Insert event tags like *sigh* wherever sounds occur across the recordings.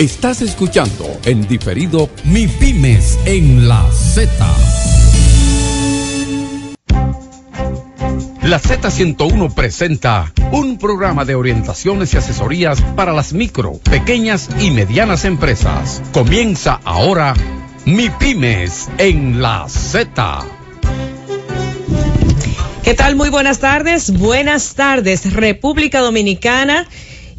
Estás escuchando en diferido Mi Pymes en la Z. La Z101 presenta un programa de orientaciones y asesorías para las micro, pequeñas y medianas empresas. Comienza ahora Mi Pymes en la Z. ¿Qué tal? Muy buenas tardes. Buenas tardes, República Dominicana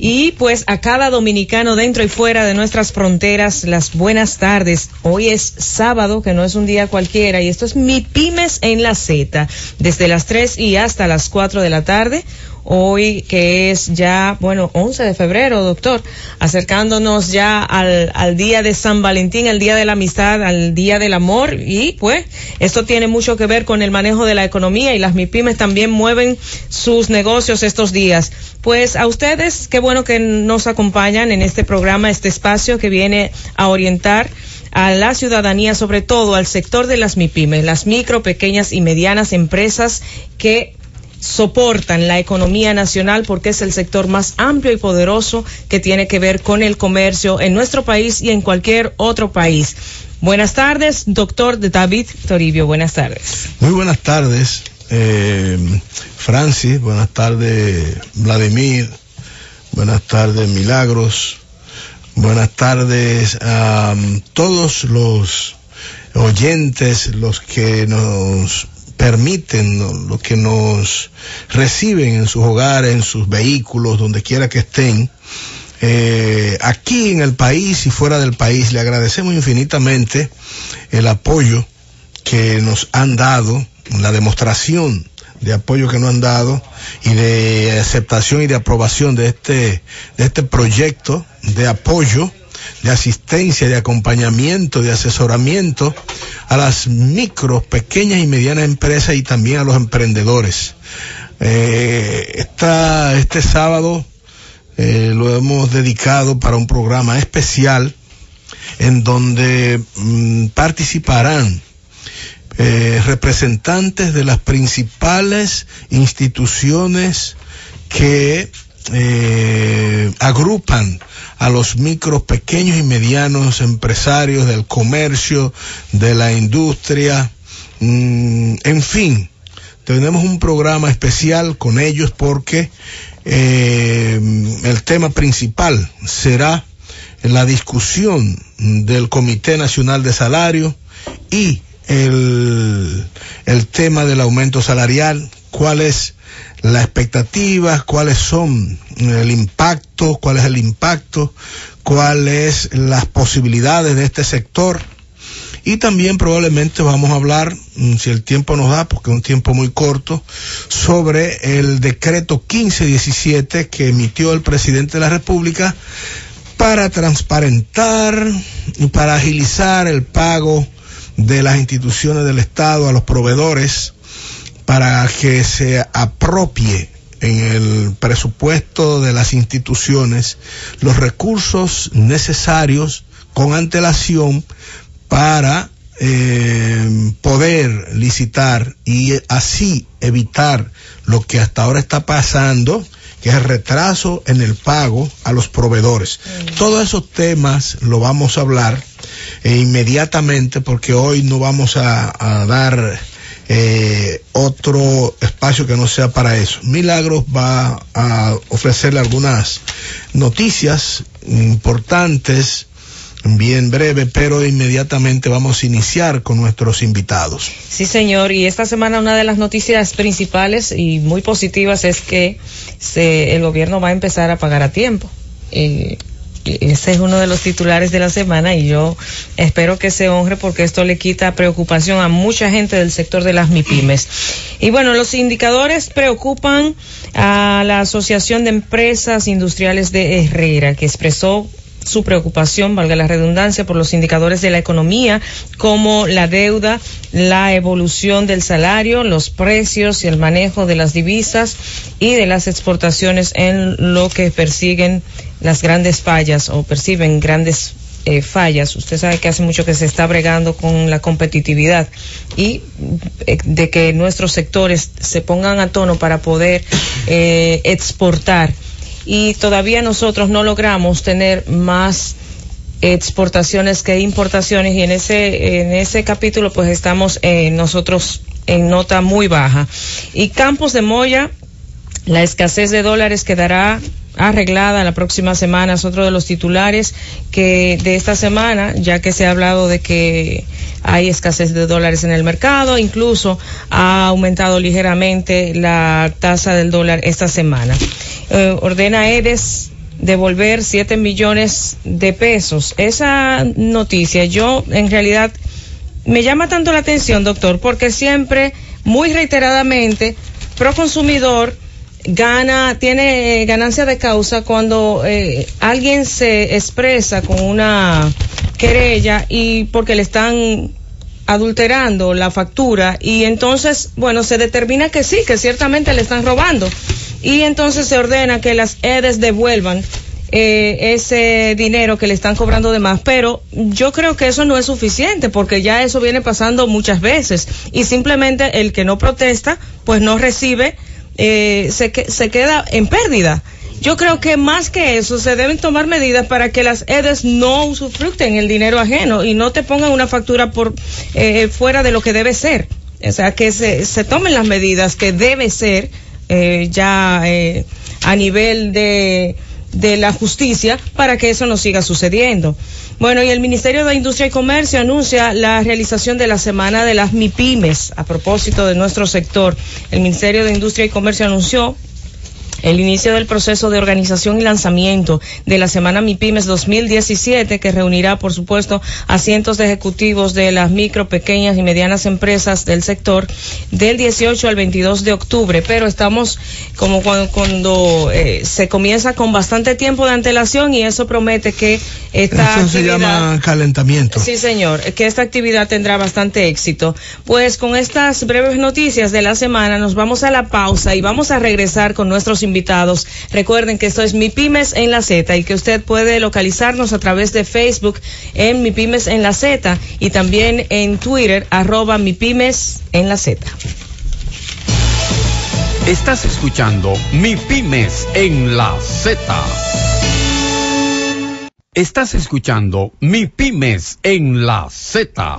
y pues a cada dominicano dentro y fuera de nuestras fronteras, las buenas tardes. Hoy es sábado, que no es un día cualquiera, y esto es Mi Pymes en la Z, desde las 3 y hasta las 4 de la tarde hoy que es ya, bueno, 11 de febrero, doctor, acercándonos ya al, al día de San Valentín, al día de la amistad, al día del amor y pues esto tiene mucho que ver con el manejo de la economía y las MIPIMES también mueven sus negocios estos días. Pues a ustedes, qué bueno que nos acompañan en este programa, este espacio que viene a orientar a la ciudadanía, sobre todo al sector de las MIPIMES, las micro, pequeñas y medianas empresas que soportan la economía nacional porque es el sector más amplio y poderoso que tiene que ver con el comercio en nuestro país y en cualquier otro país. Buenas tardes, doctor David Toribio. Buenas tardes. Muy buenas tardes, eh, Francis. Buenas tardes, Vladimir. Buenas tardes, Milagros. Buenas tardes a todos los oyentes, los que nos permiten, lo que nos reciben en sus hogares, en sus vehículos, donde quiera que estén. Eh, aquí en el país y fuera del país, le agradecemos infinitamente el apoyo que nos han dado, la demostración de apoyo que nos han dado y de aceptación y de aprobación de este, de este proyecto de apoyo de asistencia, de acompañamiento, de asesoramiento a las micro, pequeñas y medianas empresas y también a los emprendedores. Eh, este sábado eh, lo hemos dedicado para un programa especial en donde mm, participarán eh, representantes de las principales instituciones que eh, agrupan a los micros, pequeños y medianos empresarios del comercio, de la industria, mm, en fin, tenemos un programa especial con ellos porque eh, el tema principal será la discusión del Comité Nacional de Salario y el, el tema del aumento salarial, cuál es las expectativas, cuáles son el impacto, cuál es el impacto, cuáles las posibilidades de este sector. Y también probablemente vamos a hablar, mm, si el tiempo nos da, porque es un tiempo muy corto, sobre el decreto 1517 que emitió el presidente de la República para transparentar y para agilizar el pago de las instituciones del Estado a los proveedores para que se apropie en el presupuesto de las instituciones los recursos necesarios con antelación para eh, poder licitar y así evitar lo que hasta ahora está pasando, que es el retraso en el pago a los proveedores. Mm. Todos esos temas lo vamos a hablar eh, inmediatamente porque hoy no vamos a, a dar eh, otro espacio que no sea para eso. Milagros va a ofrecerle algunas noticias importantes, bien breve, pero inmediatamente vamos a iniciar con nuestros invitados. Sí, señor, y esta semana una de las noticias principales y muy positivas es que se, el gobierno va a empezar a pagar a tiempo. Eh, ese es uno de los titulares de la semana y yo espero que se honre porque esto le quita preocupación a mucha gente del sector de las MIPIMES. Y bueno, los indicadores preocupan a la Asociación de Empresas Industriales de Herrera, que expresó su preocupación, valga la redundancia, por los indicadores de la economía, como la deuda, la evolución del salario, los precios y el manejo de las divisas y de las exportaciones en lo que persiguen las grandes fallas o perciben grandes eh, fallas. Usted sabe que hace mucho que se está bregando con la competitividad y eh, de que nuestros sectores se pongan a tono para poder eh, exportar. Y todavía nosotros no logramos tener más exportaciones que importaciones y en ese en ese capítulo pues estamos eh, nosotros en nota muy baja y Campos de Moya la escasez de dólares quedará arreglada la próxima semana es otro de los titulares que de esta semana ya que se ha hablado de que hay escasez de dólares en el mercado incluso ha aumentado ligeramente la tasa del dólar esta semana eh, ordena Edes devolver 7 millones de pesos. Esa noticia, yo en realidad me llama tanto la atención, doctor, porque siempre, muy reiteradamente, Proconsumidor gana, tiene ganancia de causa cuando eh, alguien se expresa con una querella y porque le están adulterando la factura y entonces, bueno, se determina que sí, que ciertamente le están robando. Y entonces se ordena que las EDES devuelvan eh, ese dinero que le están cobrando de más, pero yo creo que eso no es suficiente porque ya eso viene pasando muchas veces. Y simplemente el que no protesta pues no recibe, eh, se, se queda en pérdida. Yo creo que más que eso se deben tomar medidas para que las EDES no usufructen el dinero ajeno y no te pongan una factura por eh, fuera de lo que debe ser. O sea, que se, se tomen las medidas que debe ser eh, ya eh, a nivel de, de la justicia para que eso no siga sucediendo. Bueno, y el Ministerio de Industria y Comercio anuncia la realización de la Semana de las MIPIMES a propósito de nuestro sector. El Ministerio de Industria y Comercio anunció el inicio del proceso de organización y lanzamiento de la Semana MIPIMES 2017, que reunirá, por supuesto, a cientos de ejecutivos de las micro, pequeñas y medianas empresas del sector del 18 al 22 de octubre. Pero estamos como cuando, eh, se comienza con bastante tiempo de antelación y eso promete que esta eso se llama calentamiento. Sí, señor, que esta actividad tendrá bastante éxito. Pues con estas breves noticias de la semana nos vamos a la pausa y vamos a regresar con nuestros invitados. Recuerden que esto es Mi Pymes en la Z y que usted puede localizarnos a través de Facebook en Mi Pymes en la Z y también en Twitter arroba Mi Pymes en la Z. Estás escuchando Mi Pymes en la Z. Estás escuchando Mi Pymes en la Z.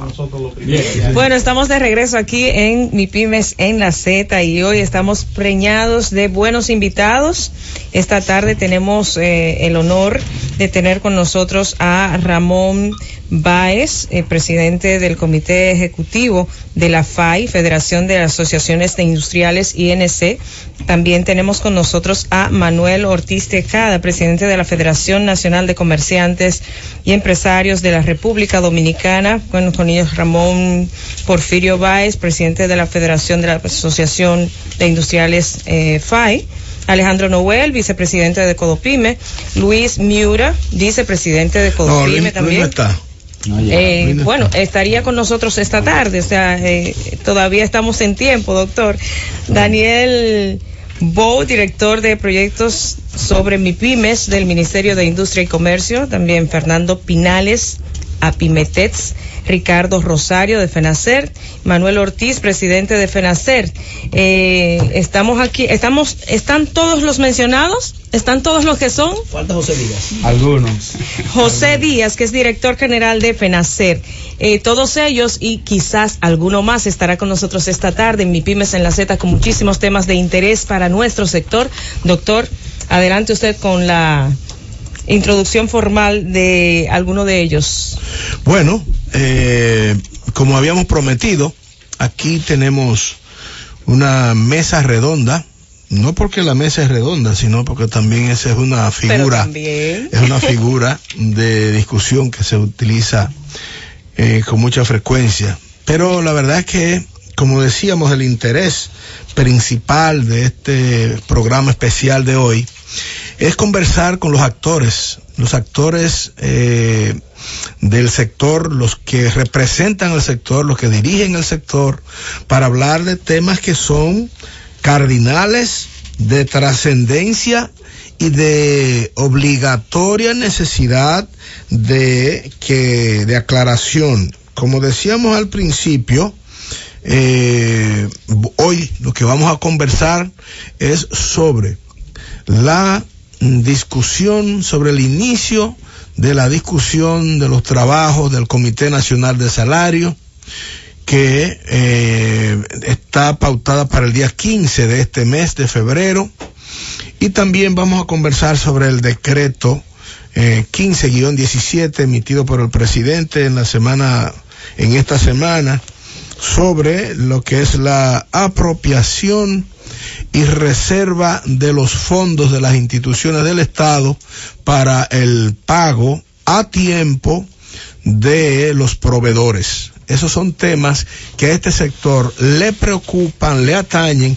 Bueno, estamos de regreso aquí en Mi Pymes en la Z y hoy estamos preñados de buenos invitados. Esta tarde tenemos eh, el honor de tener con nosotros a Ramón Báez, eh, presidente del Comité Ejecutivo de la FAI, Federación de Asociaciones de Industriales INC. También tenemos con nosotros a Manuel Ortiz Tejada, presidente de la Federación Nacional de Comerciantes y Empresarios de la República Dominicana. Bueno, con ellos Ramón Porfirio Báez, presidente de la Federación de la Asociación de Industriales eh, FAI. Alejandro Noel, vicepresidente de Codopime, Luis Miura, vicepresidente de Codopime no, también. No está. Eh, bueno, estaría con nosotros esta tarde, o sea, eh, todavía estamos en tiempo, doctor. Daniel Bo, director de proyectos sobre MIPIMES del Ministerio de Industria y Comercio, también Fernando Pinales, Apimetets, Ricardo Rosario de FENACER, Manuel Ortiz, presidente de FENACER. Eh, estamos aquí, estamos, ¿están todos los mencionados? ¿Están todos los que son? Falta José Díaz. Algunos. José Díaz, que es director general de FENACER. Eh, todos ellos y quizás alguno más estará con nosotros esta tarde en Mi Pymes en la Z con muchísimos temas de interés para nuestro sector. Doctor, adelante usted con la introducción formal de alguno de ellos. Bueno, eh, como habíamos prometido, aquí tenemos una mesa redonda. No porque la mesa es redonda, sino porque también esa es una figura, es una figura de discusión que se utiliza eh, con mucha frecuencia. Pero la verdad es que, como decíamos, el interés principal de este programa especial de hoy es conversar con los actores, los actores eh, del sector, los que representan el sector, los que dirigen el sector, para hablar de temas que son cardinales, de trascendencia y de obligatoria necesidad de que de aclaración. Como decíamos al principio, eh, hoy lo que vamos a conversar es sobre la discusión sobre el inicio de la discusión de los trabajos del Comité Nacional de Salario, que eh, está pautada para el día 15 de este mes de febrero. Y también vamos a conversar sobre el decreto eh, 15-17 emitido por el presidente en la semana, en esta semana, sobre lo que es la apropiación y reserva de los fondos de las instituciones del Estado para el pago a tiempo de los proveedores. Esos son temas que a este sector le preocupan, le atañen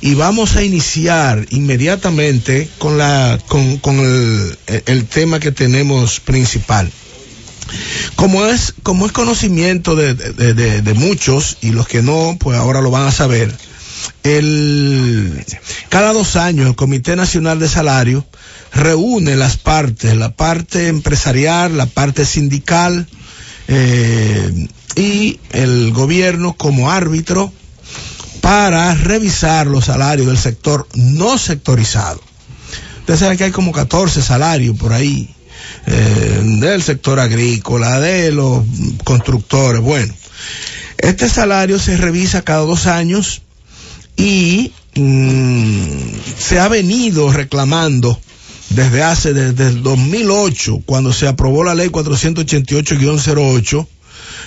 y vamos a iniciar inmediatamente con la con, con el, tema que tenemos principal. Como es, como es conocimiento de, de muchos y los que no, pues ahora lo van a saber, el, cada dos años el Comité Nacional de Salario reúne las partes, la parte empresarial, la parte sindical eh, y el gobierno como árbitro para revisar los salarios del sector no sectorizado. Ustedes saben que hay como 14 salarios por ahí, eh, del sector agrícola, de los constructores. Bueno, este salario se revisa cada dos años y mmm, se ha venido reclamando desde hace, desde el 2008, cuando se aprobó la ley 488-08,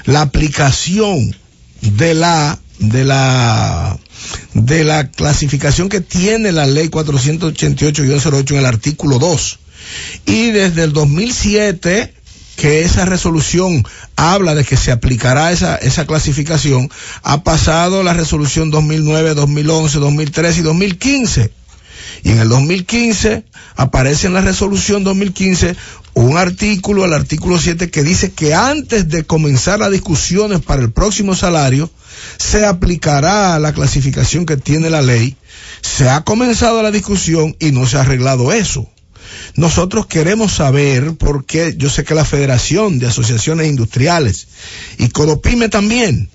la aplicación de la, de la, de la clasificación que tiene la ley 488-08 en el artículo 2. Y desde el 2007 que esa resolución habla de que se aplicará esa, esa clasificación, ha pasado la resolución 2009, 2011, 2013 y 2015. Y en el 2015 aparece en la resolución 2015 un artículo, el artículo 7, que dice que antes de comenzar las discusiones para el próximo salario, se aplicará la clasificación que tiene la ley. Se ha comenzado la discusión y no se ha arreglado eso. Nosotros queremos saber, porque yo sé que la Federación de Asociaciones Industriales y Codopime también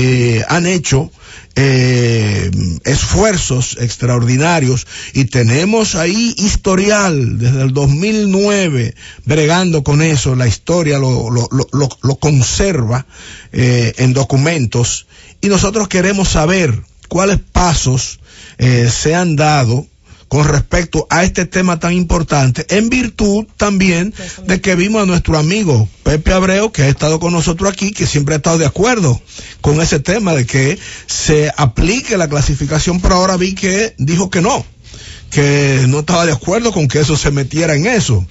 eh, han hecho eh, esfuerzos extraordinarios y tenemos ahí historial desde el 2009 bregando con eso, la historia lo, conserva eh, en documentos. Y nosotros queremos saber cuáles pasos se han dado con respecto a este tema tan importante, en virtud también de que vimos a nuestro amigo Pepe Abreu, que ha estado con nosotros aquí, que siempre ha estado de acuerdo con ese tema de que se aplique la clasificación, pero ahora vi que dijo que no, que no estaba de acuerdo con que eso se metiera en eso.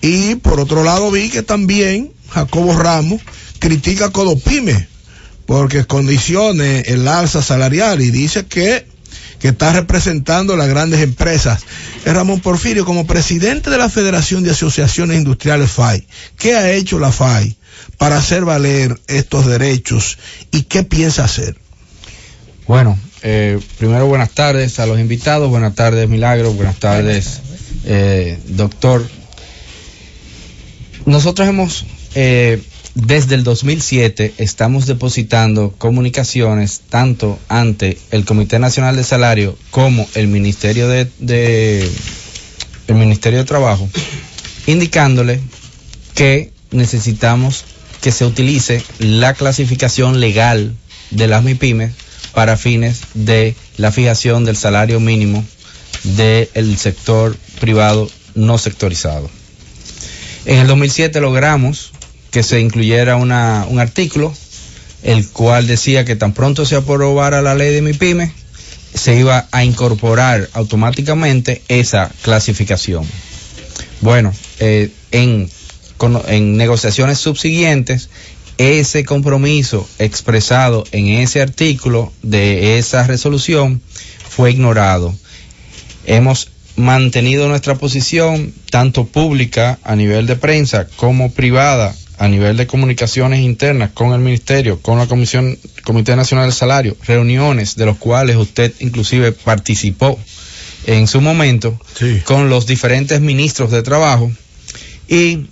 Y por otro lado vi que también Jacobo Ramos critica a Codopime, porque condicione el alza salarial y dice que que está representando las grandes empresas. Es Ramón Porfirio, como presidente de la Federación de Asociaciones Industriales FAI, ¿qué ha hecho la FAI para hacer valer estos derechos y qué piensa hacer? Bueno, eh, primero buenas tardes a los invitados, buenas tardes Milagro, buenas tardes eh, doctor. Nosotros hemos eh, desde el 2007 estamos depositando comunicaciones tanto ante el Comité Nacional de Salario como el Ministerio de, de el Ministerio de Trabajo, indicándole que necesitamos que se utilice la clasificación legal de las MIPIMES para fines de la fijación del salario mínimo del sector privado no sectorizado. En el 2007 logramos que se incluyera un artículo, el cual decía que tan pronto se aprobara la ley de MIPYME, se iba a incorporar automáticamente esa clasificación. Bueno, eh, en, en negociaciones subsiguientes, ese compromiso expresado en ese artículo de esa resolución fue ignorado. Hemos mantenido nuestra posición, tanto pública a nivel de prensa como privada a nivel de comunicaciones internas con el ministerio, con la Comisión, Comité Nacional del Salario, reuniones de los cuales usted inclusive participó en su momento sí. con los diferentes ministros de trabajo y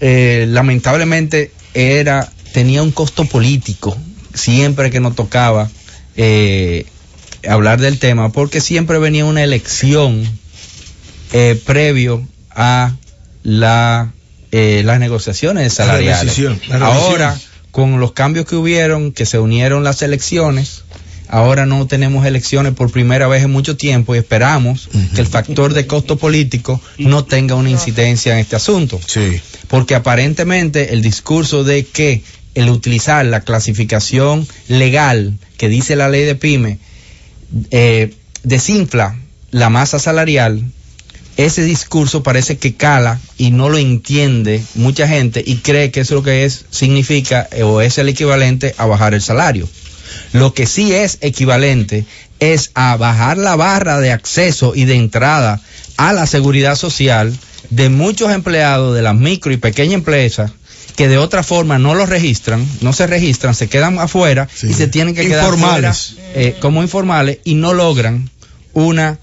eh, lamentablemente era tenía un costo político siempre que nos tocaba eh, hablar del tema porque siempre venía una elección eh, previo a la eh, las negociaciones salariales. Ahora, con los cambios que hubieron, que se unieron las elecciones, ahora no tenemos elecciones por primera vez en mucho tiempo y esperamos que el factor de costo político no tenga una incidencia en este asunto. Sí. Porque aparentemente el discurso de que el utilizar la clasificación legal que dice la ley de pyme eh, desinfla la masa salarial, ese discurso parece que cala y no lo entiende mucha gente y cree que eso lo que es significa eh, o es el equivalente a bajar el salario. Lo que sí es equivalente es a bajar la barra de acceso y de entrada a la seguridad social de muchos empleados de las micro y pequeñas empresas que de otra forma no lo registran, no se registran, se quedan afuera y se tienen que quedar informales. eh, como informales y no logran una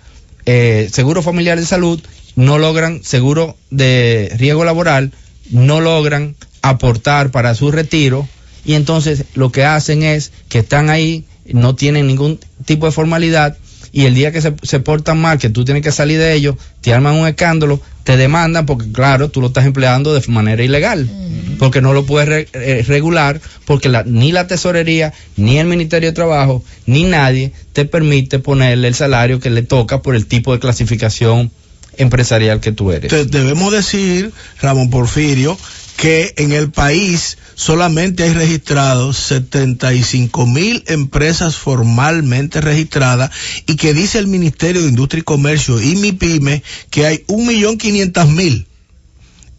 eh, seguro familiar de salud, no logran seguro de riesgo laboral, no logran aportar para su retiro y entonces lo que hacen es que están ahí, no tienen ningún tipo de formalidad y el día que se, se portan mal, que tú tienes que salir de ellos, te arman un escándalo, te demandan porque claro, tú lo estás empleando de manera ilegal, porque no lo puedes re- eh, regular, porque la- ni la tesorería, ni el Ministerio de Trabajo, ni nadie te permite ponerle el salario que le toca por el tipo de clasificación empresarial que tú eres. Te- debemos decir, Ramón Porfirio, que en el país solamente hay registrados 75 mil empresas formalmente registradas y que dice el Ministerio de Industria y Comercio y MIPYME que hay 1.500.000.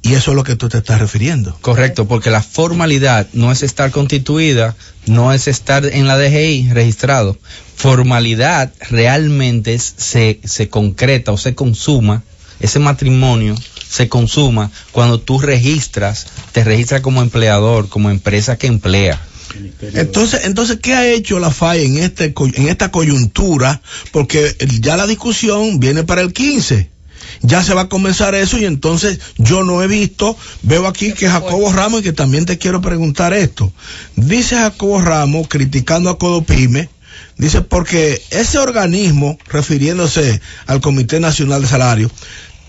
Y eso es lo que tú te estás refiriendo. Correcto, porque la formalidad no es estar constituida, no es estar en la DGI registrado. Formalidad realmente se, se concreta o se consuma, ese matrimonio se consuma cuando tú registras, te registras como empleador, como empresa que emplea. Entonces, entonces, ¿qué ha hecho la FAI en este en esta coyuntura? Porque ya la discusión viene para el 15. Ya se va a comenzar eso y entonces yo no he visto, veo aquí que Jacobo Ramos y que también te quiero preguntar esto. Dice Jacobo Ramos criticando a Codopime, dice porque ese organismo, refiriéndose al Comité Nacional de Salario,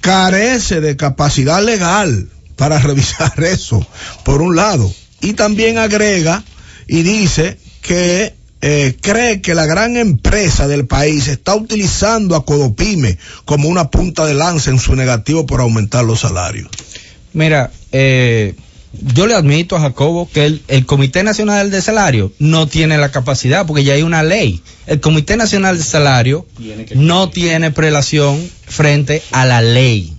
carece de capacidad legal para *laughs* revisar eso, por un lado. Y también agrega y dice que eh, cree que la gran empresa del país está utilizando a Codopime como una punta de lanza en su negativo por aumentar los salarios. Mira, eh, yo le admito a Jacobo que el, el Comité Nacional de Salario no tiene la capacidad porque ya hay una ley. El Comité Nacional de Salario no tiene prelación frente a la ley.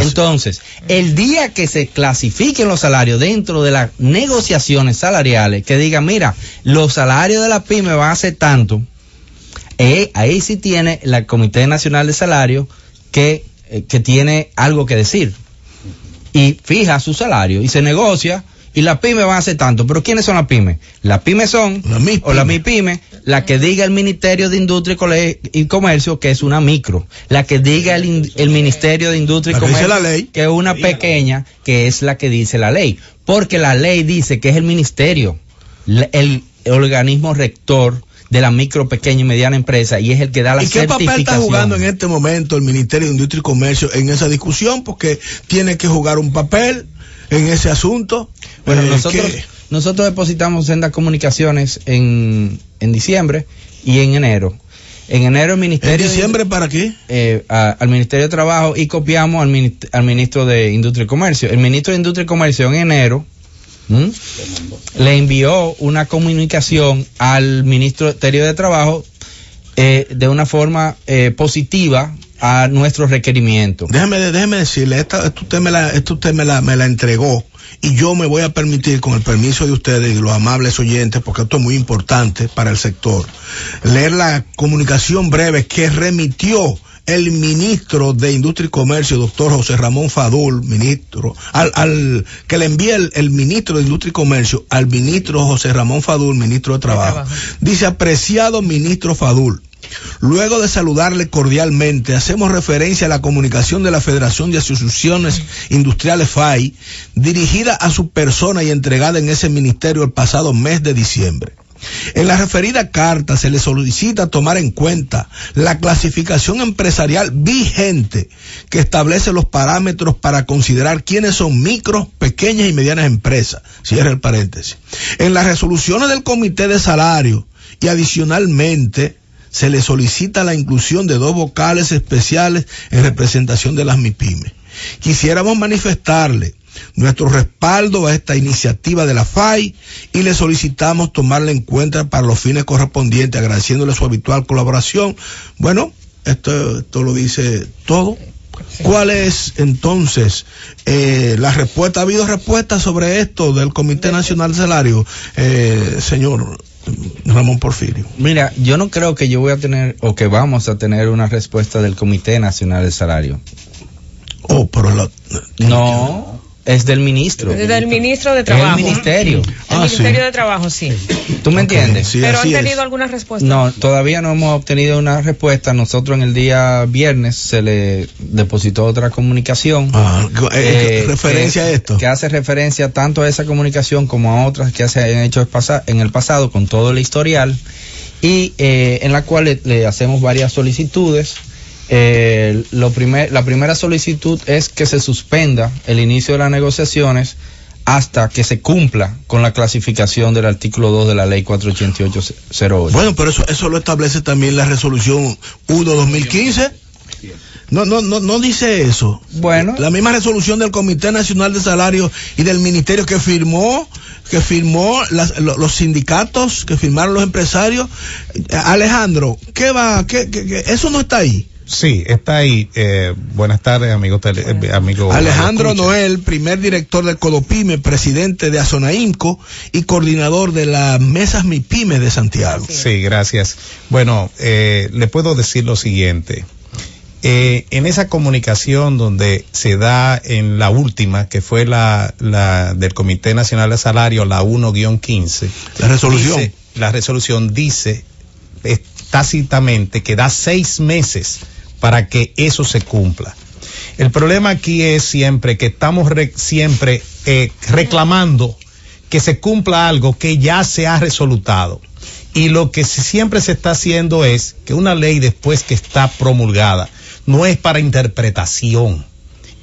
Entonces, el día que se clasifiquen los salarios dentro de las negociaciones salariales, que digan, mira, los salarios de la pyme van a ser tanto, eh, ahí sí tiene el Comité Nacional de Salario que, eh, que tiene algo que decir y fija su salario y se negocia y las pymes van a hacer tanto. Pero ¿quiénes son las pymes? Las pymes son, La MIPYME. o la MIPYME, la que diga el Ministerio de Industria y Comercio que es una micro, la que diga el, el Ministerio de Industria y La que dice Comercio la ley. que es una pequeña, que es la que dice la ley. Porque la ley dice que es el Ministerio, el organismo rector de la micro, pequeña y mediana empresa y es el que da la ¿Y qué papel está certificación. jugando en este momento el Ministerio de Industria y Comercio en esa discusión? Porque tiene que jugar un papel en ese asunto. Bueno, Eh, nosotros, que- nosotros depositamos sendas comunicaciones en, en diciembre y en enero. En enero el ¿En Ministerio... de- diciembre para qué? eh, a- al Ministerio de Trabajo y copiamos al, al Ministro de Industria y Comercio. El Ministro de Industria y Comercio en enero ¿m? le envió una comunicación al Ministerio de Trabajo eh, de una forma eh, positiva a nuestros requerimientos. Déjeme, déjeme decirle, esta, esto usted, me la, esto usted me, la, me la entregó y yo me voy a permitir, con el permiso de ustedes y los amables oyentes, porque esto es muy importante para el sector, leer la comunicación breve que remitió el ministro de Industria y Comercio, doctor José Ramón Fadul, ministro, al, al que le envía el, el ministro de Industria y Comercio al ministro José Ramón Fadul, ministro de Trabajo. Trabajo. Dice, apreciado ministro Fadul, Luego de saludarle cordialmente, hacemos referencia a la comunicación de la Federación de Asociaciones Industriales FAI, dirigida a su persona y entregada en ese ministerio el pasado mes de diciembre. En la referida carta se le solicita tomar en cuenta la clasificación empresarial vigente que establece los parámetros para considerar quiénes son micro, pequeñas y medianas empresas. Cierra el paréntesis. En las resoluciones del comité de salario y adicionalmente se le solicita la inclusión de dos vocales especiales en representación de las MIPIMES. Quisiéramos manifestarle nuestro respaldo a esta iniciativa de la FAI y le solicitamos tomarla en cuenta para los fines correspondientes, agradeciéndole su habitual colaboración. Bueno, esto, esto lo dice todo. ¿Cuál es entonces eh, la respuesta? ¿Ha habido respuesta sobre esto del Comité Nacional de Salario, eh, señor Ramón Porfirio? Mira, yo no creo que yo voy a tener o que vamos a tener una respuesta del Comité Nacional de Salario. Oh, pero la... No, es del ministro. Del ministro de Trabajo. El ministerio. El Ah, Ministerio sí. de Trabajo, sí. ¿Tú me entiendes? Sí, Pero han así es. tenido alguna respuesta. No, todavía no hemos obtenido una respuesta. Nosotros en el día viernes se le depositó otra comunicación. Ah, eh, eh, referencia que- a esto. Que hace referencia tanto a esa comunicación como a otras que se han hecho en el pasado con todo el historial y eh, en la cual le, le hacemos varias solicitudes. Eh, lo primer, la primera solicitud es que se suspenda el inicio de las negociaciones hasta que se cumpla con la clasificación del artículo 2 de la ley 48808. Bueno, pero eso, eso lo establece también la resolución 1-2015. No, no, no, no dice eso. Bueno. La misma resolución del Comité Nacional de Salario y del Ministerio que firmó, que firmó las- los sindicatos, que firmaron los empresarios. Alejandro, ¿qué va? ¿Qué, qué- qué? Eso no está ahí. Sí, está ahí. Eh, buenas tardes, amigo. Tele, eh, amigo Alejandro escucha. Noel, primer director del Codopime, presidente de Azonaimco y coordinador de las mesas MIPIME de Santiago. Sí, gracias. Bueno, eh, le puedo decir lo siguiente. Eh, en esa comunicación donde se da en la última, que fue la, la del Comité Nacional de Salario, la 1-15, La resolución. dice- la resolución dice eh, tácitamente que da seis meses para que eso se cumpla. El problema aquí es siempre que estamos re- siempre eh, reclamando que se cumpla algo que ya se ha resolutado. Y lo que siempre se está haciendo es que una ley después que está promulgada no es para interpretación,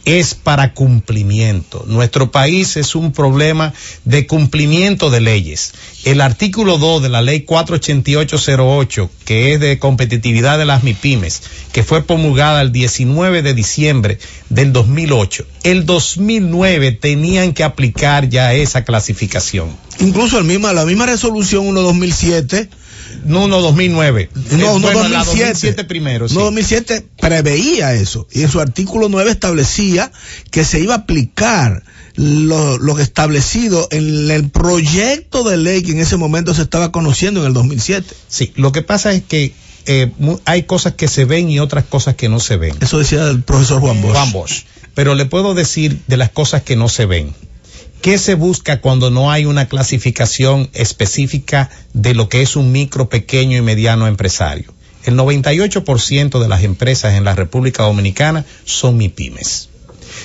es para cumplimiento. Nuestro país es un problema de cumplimiento de leyes. El artículo 2 de la ley 48808, que es de competitividad de las MIPIMES, que fue promulgada el 19 de diciembre del 2008, el 2009 tenían que aplicar ya esa clasificación. Incluso el misma, la misma resolución 1-2007 No, no, 2009. No, Eh, no bueno, la 2007. 2007 primero, sí. No 2007 preveía eso y en su artículo 9 establecía que se iba a aplicar lo, lo establecido en el proyecto de ley que en ese momento se estaba conociendo en el 2007. Sí, lo que pasa es que eh, hay cosas que se ven y otras cosas que no se ven. Eso decía el profesor Juan Bosch. Juan Bosch. Pero le puedo decir de las cosas que no se ven. ¿Qué se busca cuando no hay una clasificación específica de lo que es un micro, pequeño y mediano empresario? El 98% de las empresas en la República Dominicana son MIPIMES.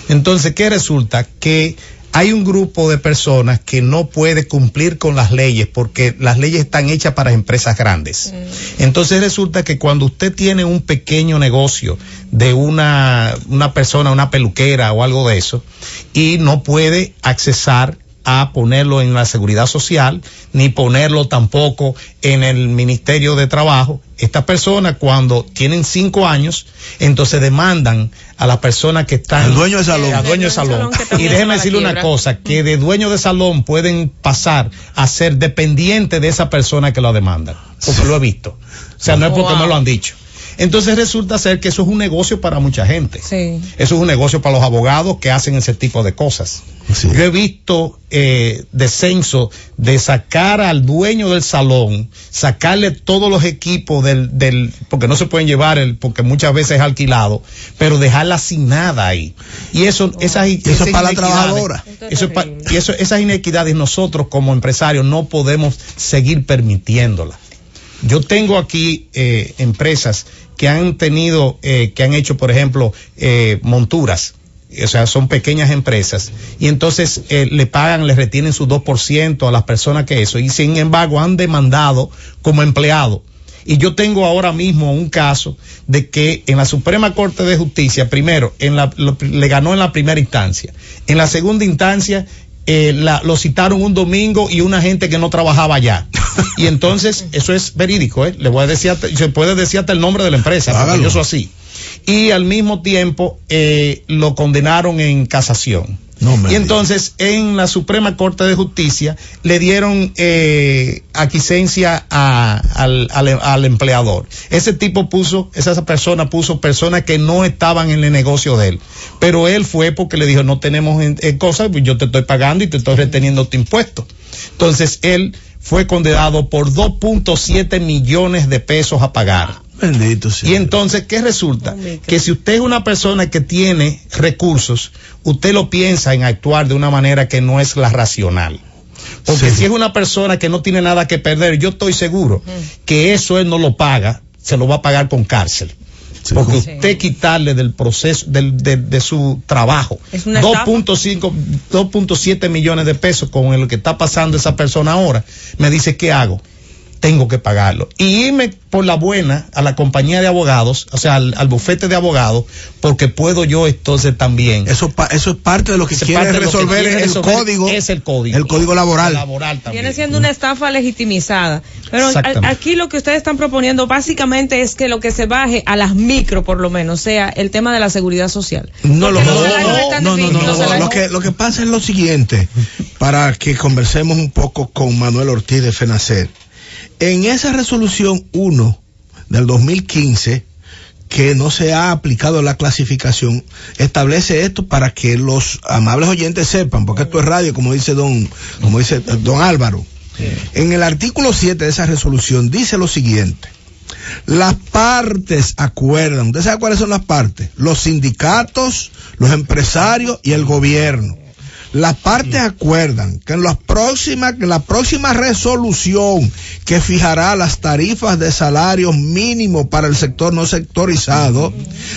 Entonces, ¿qué resulta? Que hay un grupo de personas que no puede cumplir con las leyes porque las leyes están hechas para empresas grandes. Entonces resulta que cuando usted tiene un pequeño negocio de una, una persona, una peluquera o algo de eso, y no puede accesar a ponerlo en la seguridad social, ni ponerlo tampoco en el Ministerio de Trabajo. Estas personas cuando tienen cinco años, entonces demandan a las personas que están... Al dueño del salón. Al dueño del salón. Y déjeme decirle una cosa, que de dueño de salón pueden pasar a ser dependientes de esa persona que lo demandan. Porque lo he visto. O sea, no es porque Wow. me lo han dicho. Entonces resulta ser que eso es un negocio para mucha gente. Sí. Eso es un negocio para los abogados que hacen ese tipo de cosas. Sí. Yo he visto eh, descenso de sacar al dueño del salón, sacarle todos los equipos del, del, porque no se pueden llevar el, porque muchas veces es alquilado, pero dejarla sin nada ahí. Y eso, esas, eso esas es para la trabajadora. Eso es y eso, esas inequidades nosotros como empresarios no podemos seguir permitiéndolas. Yo tengo aquí eh, empresas que han tenido, eh, que han hecho, por ejemplo, eh, monturas o sea, son pequeñas empresas, y entonces eh, le pagan, le retienen su 2% a las personas que eso, y sin embargo han demandado como empleado. Y yo tengo ahora mismo un caso de que en la Suprema Corte de Justicia, primero, en la, lo- le ganó en la primera instancia. En la segunda instancia, eh, la- lo citaron un domingo y una gente que no trabajaba allá. Y entonces, *laughs* eso es verídico, ¿eh? Le voy a decir, hasta- se puede decir hasta el nombre de la empresa, porque yo soy así. Y al mismo tiempo, eh, lo condenaron en casación. No y entonces en la Suprema Corte de Justicia le dieron eh, aquiescencia a- al, al- al empleador. Ese tipo puso, esa persona puso personas que no estaban en el negocio de él. Pero él fue porque le dijo, no tenemos en- en cosas, pues yo te estoy pagando y te estoy reteniendo tu impuesto. Entonces él fue condenado por 2.7 millones de pesos a pagar. Bendito sea. Y entonces, ¿qué resulta? Que si usted es una persona que tiene recursos, usted lo piensa en actuar de una manera que no es la racional. Porque Sí. si es una persona que no tiene nada que perder, yo estoy seguro que eso él no lo paga, se lo va a pagar con cárcel. Sí. Porque Sí. usted quitarle del proceso, del, de, de su trabajo, Es una estafa. 2.5, 2.7 millones de pesos con el que está pasando esa persona ahora, me dice, ¿qué hago? Tengo que pagarlo. Y irme por la buena a la compañía de abogados, o sea, al, al bufete de abogados, porque puedo yo entonces también. Eso, pa- eso es parte de lo que Ese quiere que resolver quiere el resolver código. Es el código. El código laboral. laboral también. Viene siendo una estafa legitimizada. Pero aquí lo que ustedes están proponiendo básicamente es que lo que se baje a las micro, por lo menos, sea el tema de la seguridad social. No, lo, Porque no, no, no, no, no, Lo que, lo que pasa es lo siguiente, para que conversemos un poco con Manuel Ortiz de FENACER. En esa resolución 1 del 2015, que no se ha aplicado la clasificación, establece esto para que los amables oyentes sepan, porque esto es radio, como dice don, como dice don Álvaro. En el artículo 7 de esa resolución dice lo siguiente. Las partes acuerdan. ¿Usted sabe cuáles son las partes? Los sindicatos, los empresarios y el gobierno. Las partes acuerdan que en la próxima, resolución que fijará las tarifas de salarios mínimos para el sector no sectorizado,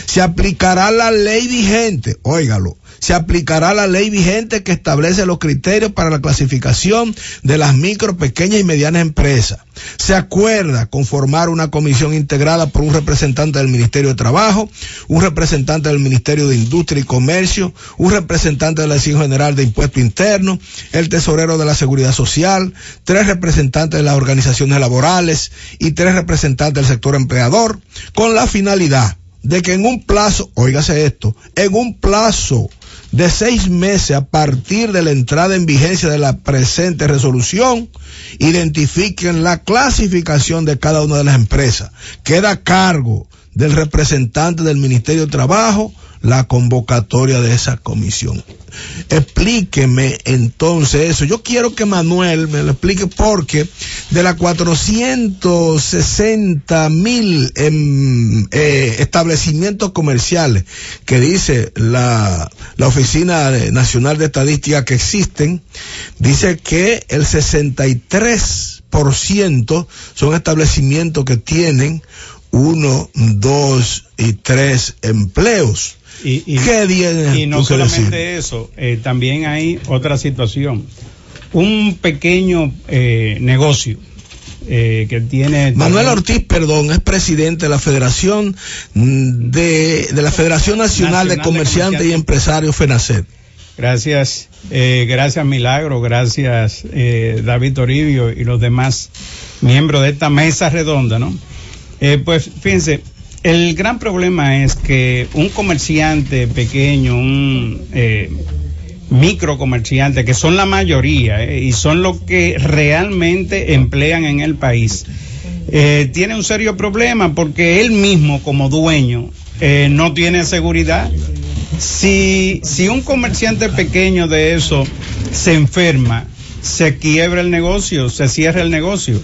se aplicará la ley vigente, óigalo, se aplicará la ley vigente que establece los criterios para la clasificación de las micro, pequeñas y medianas empresas. Se acuerda conformar una comisión integrada por un representante del Ministerio de Trabajo, un representante del Ministerio de Industria y Comercio, un representante de la Dirección General de Impuesto Interno, el tesorero de la Seguridad Social, tres representantes de las organizaciones laborales y tres representantes del sector empleador, con la finalidad de que en un plazo, óigase esto, en un plazo de seis meses a partir de la entrada en vigencia de la presente resolución, identifiquen la clasificación de cada una de las empresas. Queda a cargo del representante del Ministerio de Trabajo la convocatoria de esa comisión. Explíqueme entonces eso. Yo quiero que Manuel me lo explique porque de las 460 mil em, eh, establecimientos comerciales que dice la, la Oficina Nacional de Estadística que existen, dice que el 63% son establecimientos que tienen uno, dos y tres empleos. Y, y- ¿Qué tienes y no solamente decir? eso, eh, también hay otra situación. Un pequeño eh, negocio eh, que tiene... Manuel Ortiz, perdón, es presidente de la Federación de, de la Federación Nacional, de Comerciantes y. Empresarios FENACER. Gracias, eh, gracias Milagro, gracias eh, David Toribio y los demás miembros de esta mesa redonda, ¿no? Eh, pues fíjense, el gran problema es que un comerciante pequeño, un eh, micro comerciante, que son la mayoría eh, y son los que realmente emplean en el país, eh, tiene un serio problema porque él mismo como dueño eh, no tiene seguridad. Si, si un comerciante pequeño de eso se enferma, se quiebra el negocio, se cierra el negocio.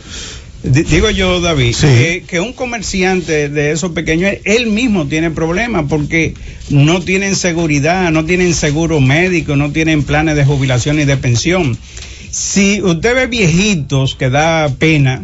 Di- Digo yo, David, Sí. que, que un comerciante de esos pequeños, él mismo tiene problemas porque no tienen seguridad, no tienen seguro médico, no tienen planes de jubilación y de pensión. Si usted ve viejitos que da pena,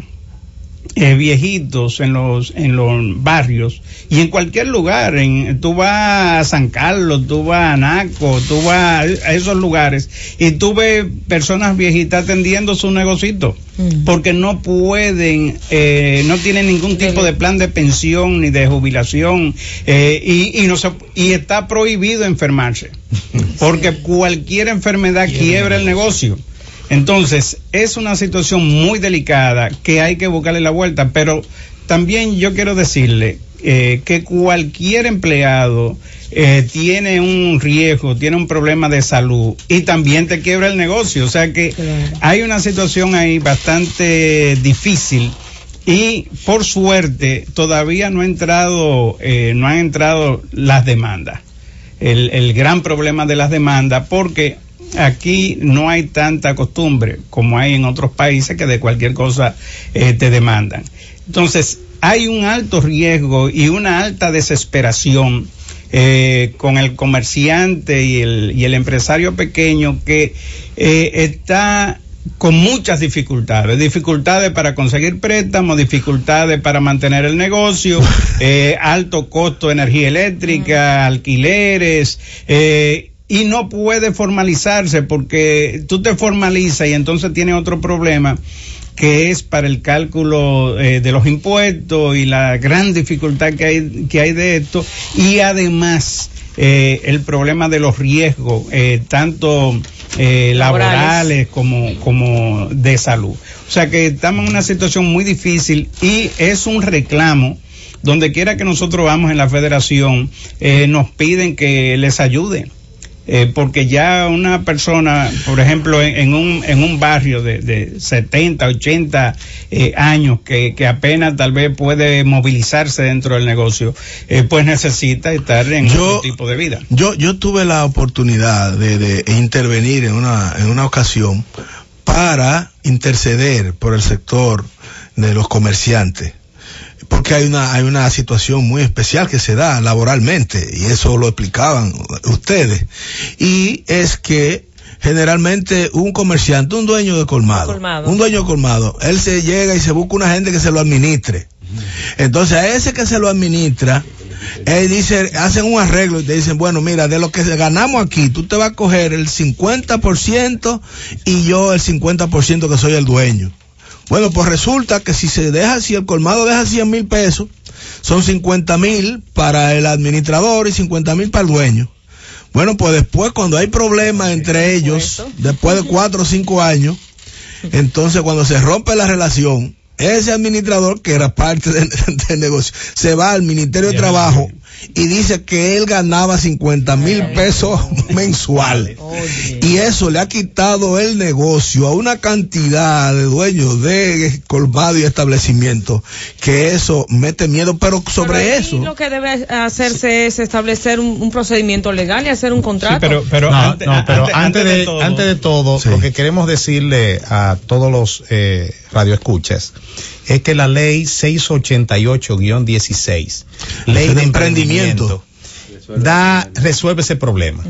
eh, viejitos en los en los barrios. Y en cualquier lugar en tú vas a San Carlos tú vas a Naco tú vas a esos lugares y tú ves personas viejitas atendiendo su negocito Mm. porque no pueden eh, no tienen ningún tipo de plan de pensión ni de jubilación eh, y y no se, y está prohibido enfermarse *laughs* porque cualquier enfermedad quiebra el negocio entonces, es una situación muy delicada que hay que buscarle la vuelta, pero también yo quiero decirle eh, que cualquier empleado eh, tiene un riesgo, tiene un problema de salud y también te quiebra el negocio. O sea que Claro. hay una situación ahí bastante difícil y por suerte todavía no ha entrado, eh, no han entrado las demandas. El, el gran problema de las demandas porque aquí no hay tanta costumbre como hay en otros países que de cualquier cosa eh, te demandan. Entonces, hay un alto riesgo y una alta desesperación eh, con el comerciante y el, y el empresario pequeño que eh, está con muchas dificultades, dificultades para conseguir préstamos, dificultades para mantener el negocio, *laughs* eh, alto costo de energía eléctrica, alquileres, eh, y no puede formalizarse porque tú te formalizas y entonces tiene otro problema que es para el cálculo eh, de los impuestos y la gran dificultad que hay, que hay de esto y además eh, el problema de los riesgos, eh, tanto eh, Laborales. laborales como, como de salud. O sea que estamos en una situación muy difícil y es un reclamo. Donde quiera que nosotros vamos en la federación, eh, nos piden que les ayude. Eh, porque ya una persona, por ejemplo, en, en un, en un barrio de, de 70, 80 eh, años que, que apenas tal vez puede movilizarse dentro del negocio, eh, pues necesita estar en Yo- otro tipo de vida. Yo, yo tuve la oportunidad de, de intervenir en una, en una ocasión para interceder por el sector de los comerciantes. Porque hay una, hay una situación muy especial que se da laboralmente, y eso lo explicaban ustedes. Y es que generalmente un comerciante, un dueño de colmado, Colmado. un dueño de colmado, él se llega y se busca una gente que se lo administre. Entonces a ese que se lo administra, él dice, hacen un arreglo y te dicen, bueno, mira, de lo que ganamos aquí, tú te vas a coger el 50% y yo el 50% que soy el dueño. Bueno, pues resulta que si se deja, si el colmado deja 100 mil pesos, son 50 mil para el administrador y 50 mil para el dueño. Bueno, pues después cuando hay problemas entre ellos, después de cuatro o cinco años, *laughs* entonces cuando se rompe la relación, ese administrador que era parte del, *laughs* negocio, se va al Ministerio de Trabajo y dice que él ganaba 50 mil pesos mensuales. Oye. Y eso le ha quitado el negocio a una cantidad de dueños de colmado y establecimiento que eso mete miedo, pero sobre Pero eso. Lo que debe hacerse es establecer un, un procedimiento legal y hacer un contrato. Sí, pero, pero no, ante- no, pero antes, de, todo, antes de todo, Sí. lo que queremos decirle a todos los eh, radioescuchas es que la ley 688-16, ley de de emprendimiento. emprendimiento, da, resuelve ese problema.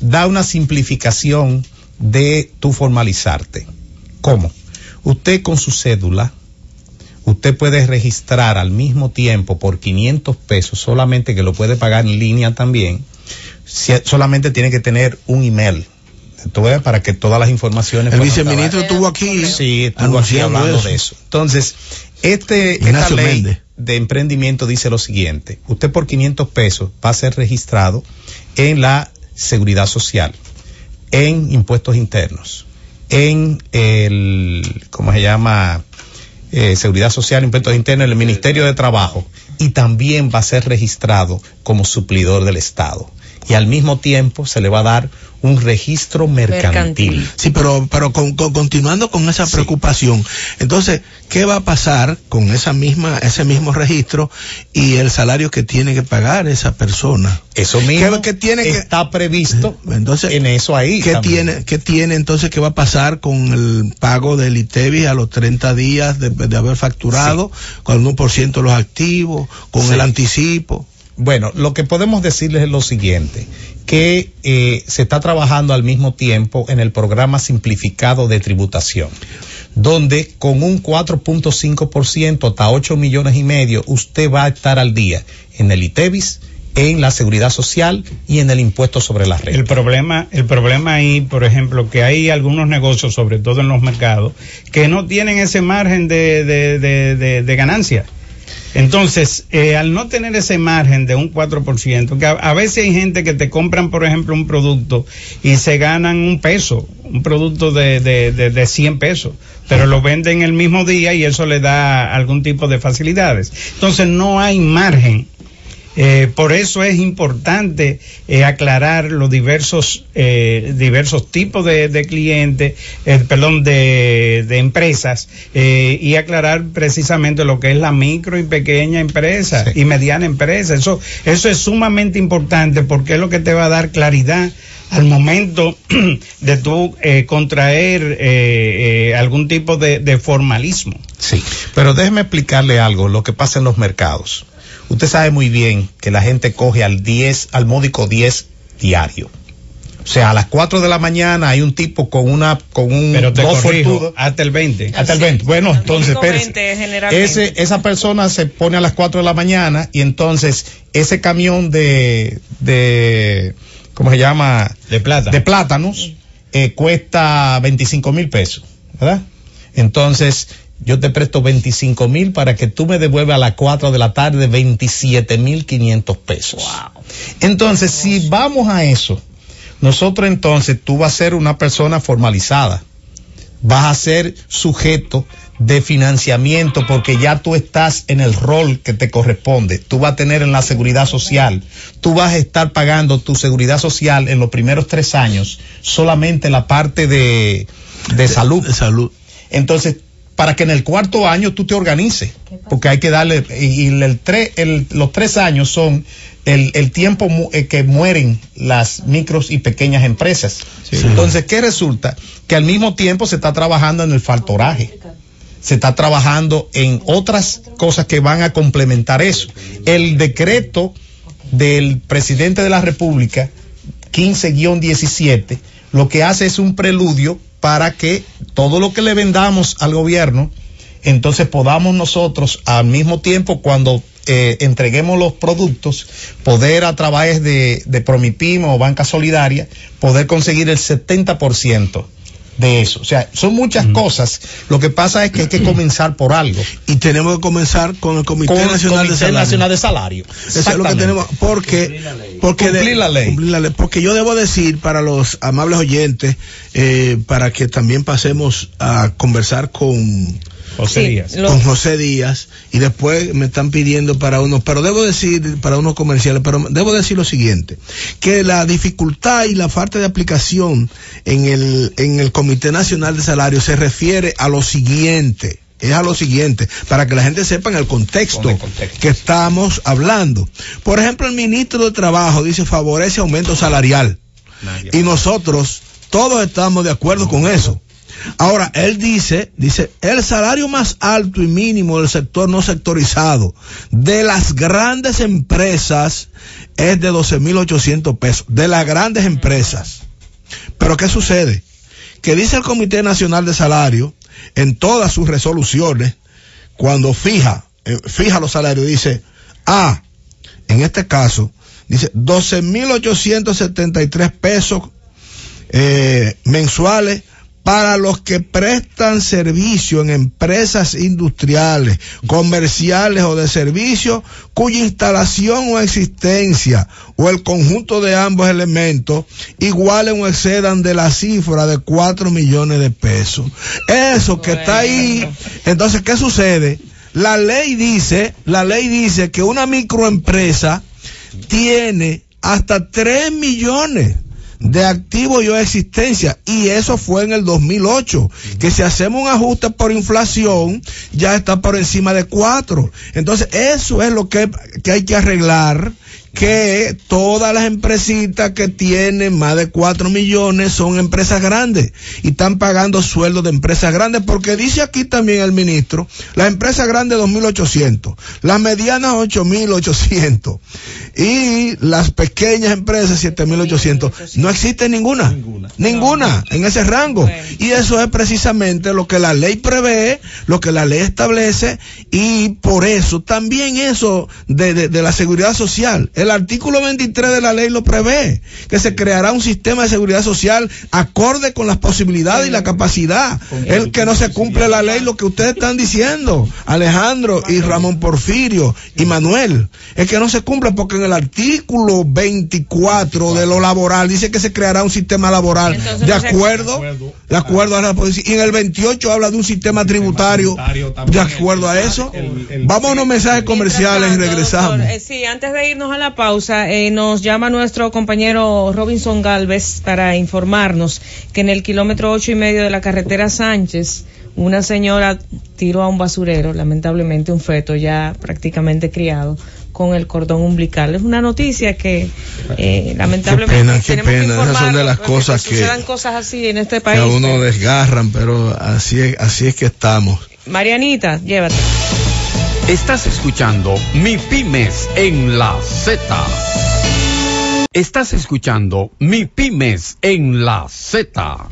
Da una simplificación de tu formalizarte. ¿Cómo? Usted con su cédula, usted puede registrar al mismo tiempo por 500 pesos, solamente que lo puede pagar en línea también. Si- solamente tiene que tener un email. Tú ves, para que todas las informaciones. El viceministro estuvo aquí Sí, estuvo aquí hablando eso. de eso. Entonces, este, esta ley Méndez. de emprendimiento dice lo siguiente. Usted por 500 pesos va a ser registrado en la seguridad social, en impuestos internos, en el, ¿cómo se llama? Eh, seguridad social, impuestos internos, en el Ministerio de Trabajo y también va a ser registrado como suplidor del Estado. Y al mismo tiempo se le va a dar un registro mercantil. Mercantil. Sí, pero, pero con- con- continuando con esa Sí. preocupación, entonces, ¿qué va a pasar con esa misma, ese mismo registro y el salario que tiene que pagar esa persona? Eso mismo ¿Qué- qué tiene que- está previsto Entonces, en eso ahí. ¿Qué también. tiene, ¿Qué tiene entonces qué va a pasar con el pago del ITEVI a los 30 días de, de haber facturado, con el 1% de los activos, con Sí. el anticipo? Bueno, lo que podemos decirles es lo siguiente, que eh, se está trabajando al mismo tiempo en el programa simplificado de tributación. donde con un 4.5% hasta 8 millones y medio usted va a estar al día en el ITEVIS, en la seguridad social y en el impuesto sobre la renta. El problema, el problema ahí, por ejemplo, que hay algunos negocios, sobre todo en los mercados, que no tienen ese margen de, de, de, ganancia. Entonces, eh, al no tener ese margen de un 4%, que a, veces hay gente que te compran, por ejemplo, un producto y se ganan un peso, un producto de, de, de, de 100 pesos, pero lo venden el mismo día y eso le da algún tipo de facilidades. Entonces, no hay margen eh, por eso es importante eh, aclarar los diversos eh, diversos tipos de, de clientes, eh, perdón, de, de empresas eh, y aclarar precisamente lo que es la micro y pequeña empresa sí. y mediana empresa. Eso eso es sumamente importante porque es lo que te va a dar claridad al momento *clears throat* de tú eh, contraer eh, eh, algún tipo de, de formalismo. Sí, pero déjeme explicarle algo, lo que pasa en los mercados. Usted sabe muy bien que la gente coge al 10, al módico 10 diario. O sea, a las 4 de la mañana hay un tipo con una con un Pero te corrijo, hasta el 20. Hasta el 20. Bueno, entonces, ese, esa persona se pone a las 4 de la mañana y entonces ese camión de de ¿cómo se llama? De plata. De plátanos eh, cuesta 25 mil pesos, ¿verdad? Entonces, yo te presto 25 mil para que tú me devuelvas a las 4 de la tarde 27 mil 500 pesos. Wow. Entonces, si vamos a eso, nosotros entonces tú vas a ser una persona formalizada, vas a ser sujeto de financiamiento porque ya tú estás en el rol que te corresponde. Tú vas a tener en la seguridad social, tú vas a estar pagando tu seguridad social en los primeros tres años solamente la parte de, de salud. De salud. Entonces, para que en el cuarto año tú te organices, porque hay que darle, y el, el, tre, el los tres años son el, el tiempo mu eh, que mueren las micros y pequeñas empresas. Sí. Entonces, ¿qué resulta? Que al mismo tiempo se está trabajando en el faltoraje se está trabajando en otras cosas que van a complementar eso. El decreto del presidente de la República, 15-17, lo que hace es un preludio para que todo lo que le vendamos al gobierno, entonces podamos nosotros al mismo tiempo cuando eh, entreguemos los productos, poder a través de, de Promipimo o Banca Solidaria, poder conseguir el 70% de eso. O sea, son muchas mm. cosas. Lo que pasa es que hay que *clears throat* comenzar por algo. Y tenemos que comenzar con el Comité, con Nacional, Comité de Salario. Nacional de Salario. Eso es lo que tenemos. Porque, cumplir la ley. Porque, cumplir la ley. cumplir la ley. Porque yo debo decir para los amables oyentes, eh, para que también pasemos a conversar con José Díaz. Sí, con José Díaz y después me están pidiendo para unos, pero debo decir, para unos comerciales, pero debo decir lo siguiente, que la dificultad y la falta de aplicación en el, en el Comité Nacional de Salario se refiere a lo siguiente es a lo siguiente, para que la gente sepa en el contexto, el contexto, que estamos hablando. Por ejemplo, el ministro de Trabajo dice favorece aumento salarial. Nadie. Y nosotros todos estamos de acuerdo no, con eso. Ahora, él dice, dice, el salario más alto y mínimo del sector no sectorizado de las grandes empresas es de 12.800 pesos, de las grandes empresas. Pero ¿qué sucede? Que dice el Comité Nacional de Salario en todas sus resoluciones, cuando fija, eh, fija los salarios, dice, ah, en este caso, dice 12.873 pesos eh, mensuales para los que prestan servicio en empresas industriales, comerciales o de servicio cuya instalación o existencia o el conjunto de ambos elementos igualen o excedan de la cifra de 4 millones de pesos. Eso que está ahí, entonces, ¿qué sucede? La ley dice, la ley dice que una microempresa tiene hasta 3 millones de activo y o existencia. Y eso fue en el 2008 que si hacemos un ajuste por inflación ya está por encima de cuatro. Entonces eso es lo que, que hay que arreglar que todas las empresitas que tienen más de 4 millones son empresas grandes y están pagando sueldos de empresas grandes porque dice aquí también el ministro, las empresas grandes 2.800, las medianas 8.800 y las pequeñas empresas 7.800. No existe ninguna, ninguna, en ese rango. Y eso es precisamente lo que la ley prevé, lo que la ley establece y por eso también eso de, de la seguridad social el artículo 23 de la ley lo prevé, que se creará un sistema de seguridad social acorde con las posibilidades y la capacidad. El que no se cumple la ley, lo que ustedes están diciendo, Alejandro y Ramón Porfirio y Manuel, es que no se cumple porque en el artículo 24 de lo laboral dice que se creará un sistema laboral de acuerdo, de acuerdo a la posición. Y en el 28 habla de un sistema tributario de acuerdo a eso. Vamos a unos mensajes comerciales y regresamos. Eh, sí, antes de irnos a la pausa, eh, nos llama nuestro compañero Robinson Galvez para informarnos que en el kilómetro ocho y medio de la carretera Sánchez, una señora tiró a un basurero, lamentablemente un feto ya prácticamente criado, con el cordón umbilical. Es una noticia que eh, lamentablemente qué pena, qué pena. Esas son de las cosas que, sucedan cosas así en este país. Que a uno desgarran, pero así es, así es que estamos. Marianita, llévate. Estás escuchando Mi Pymes en la Z. Estás escuchando Mi Pymes en la Z.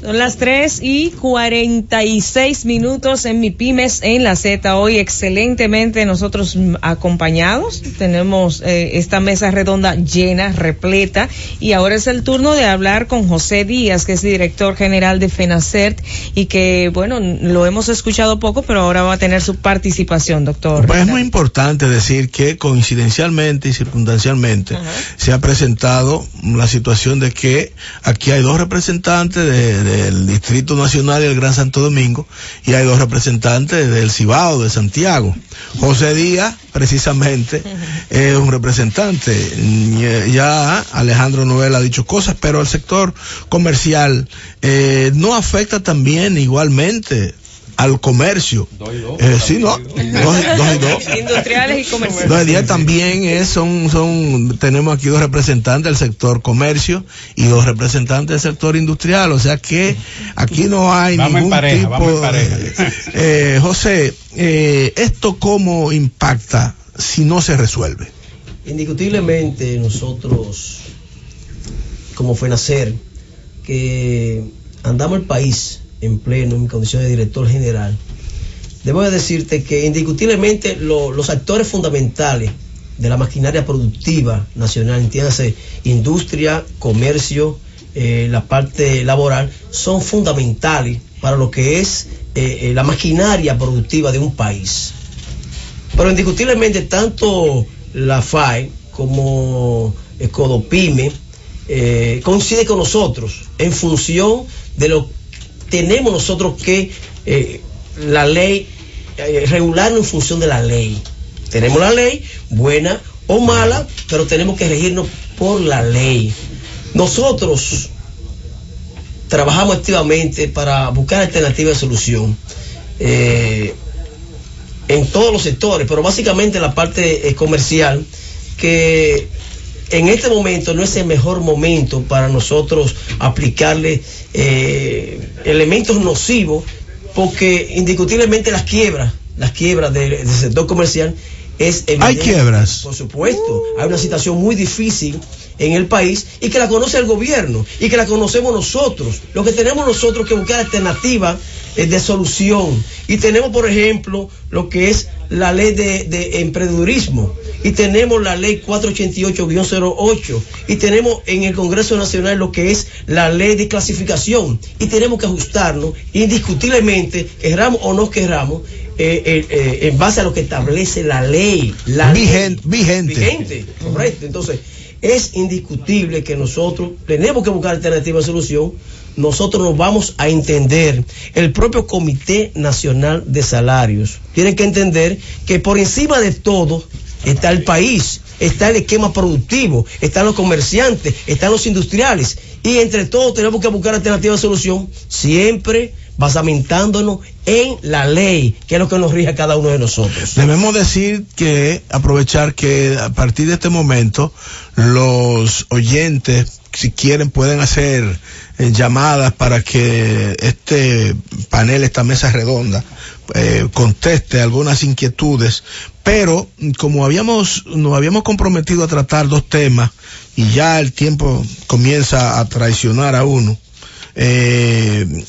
Son las 3 y 46 minutos en mi pymes en la Z. Hoy excelentemente nosotros acompañados. Tenemos eh, esta mesa redonda llena, repleta. Y ahora es el turno de hablar con José Díaz, que es director general de FENACERT y que, bueno, lo hemos escuchado poco, pero ahora va a tener su participación, doctor. Pues es muy importante decir que coincidencialmente y circunstancialmente se ha presentado la situación de que aquí hay dos representantes de del Distrito Nacional y el Gran Santo Domingo, y hay dos representantes del Cibao, de Santiago. José Díaz, precisamente, es un representante. Ya Alejandro Noel ha dicho cosas, pero el sector comercial eh, no afecta también igualmente al comercio. Eh, sí, no, dos, y dos. *laughs* Industriales y comerciales. día también es, son, son, tenemos aquí dos representantes del sector comercio y dos representantes del sector industrial, o sea que aquí no hay ningún tipo. *laughs* Eh, José, eh, ¿esto cómo impacta si no se resuelve? Indiscutiblemente nosotros, como fue nacer, que andamos el país en pleno en mi condición de director general, debo decirte que indiscutiblemente los actores fundamentales de la maquinaria productiva nacional, entiéndase, industria, comercio, eh, la parte laboral, son fundamentales para lo que es eh, eh, la maquinaria productiva de un país. Pero indiscutiblemente tanto la FAE como Escodopime coincide con nosotros en función de lo tenemos nosotros que eh, la ley, eh, en función de la ley. Tenemos la ley, buena o mala, pero tenemos que regirnos por la ley. Nosotros trabajamos activamente para buscar alternativas de solución eh, en todos los sectores, pero básicamente en la parte comercial, que en este momento no es el mejor momento para nosotros aplicarle eh, elementos nocivos, porque indiscutiblemente las quiebras, las quiebras del, sector comercial es evidente. Hay quiebras. Por supuesto, hay una situación muy difícil en el país y que la conoce el gobierno y que la conocemos nosotros. Lo que tenemos nosotros que buscar alternativas de solución. Y tenemos, por ejemplo, lo que es la ley de, de emprendedurismo y tenemos la ley 488-08 y tenemos en el Congreso Nacional lo que es la ley de clasificación y tenemos que ajustarnos indiscutiblemente, querramos o no querramos, eh, eh, eh, en base a lo que establece la ley. La vigente. Vigente, correcto. Entonces, es indiscutible que nosotros tenemos que buscar alternativa de solución. Nosotros nos vamos a entender. El propio Comité Nacional de Salarios tiene que entender que por encima de todo está el país, está el esquema productivo, están los comerciantes, están los industriales. Y entre todos tenemos que buscar alternativas de solución, siempre basamentándonos en la ley, que es lo que nos rige a cada uno de nosotros. Debemos decir que, aprovechar que a partir de este momento, los oyentes, si quieren, pueden hacer eh, llamadas para que este panel, esta mesa redonda, eh, conteste algunas inquietudes, pero como habíamos, nos habíamos comprometido a tratar dos temas y ya el tiempo comienza a traicionar a uno, eh,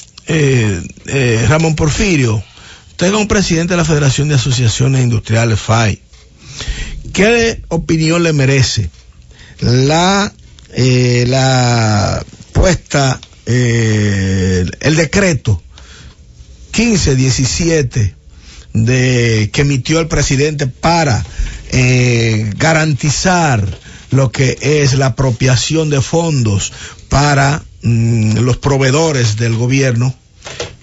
Ramón Porfirio, usted un presidente de la Federación de Asociaciones Industriales FAI. ¿Qué opinión le merece la, eh, la puesta, eh, el decreto 1517 de, que emitió el presidente para eh, garantizar lo que es la apropiación de fondos para mm, los proveedores del gobierno.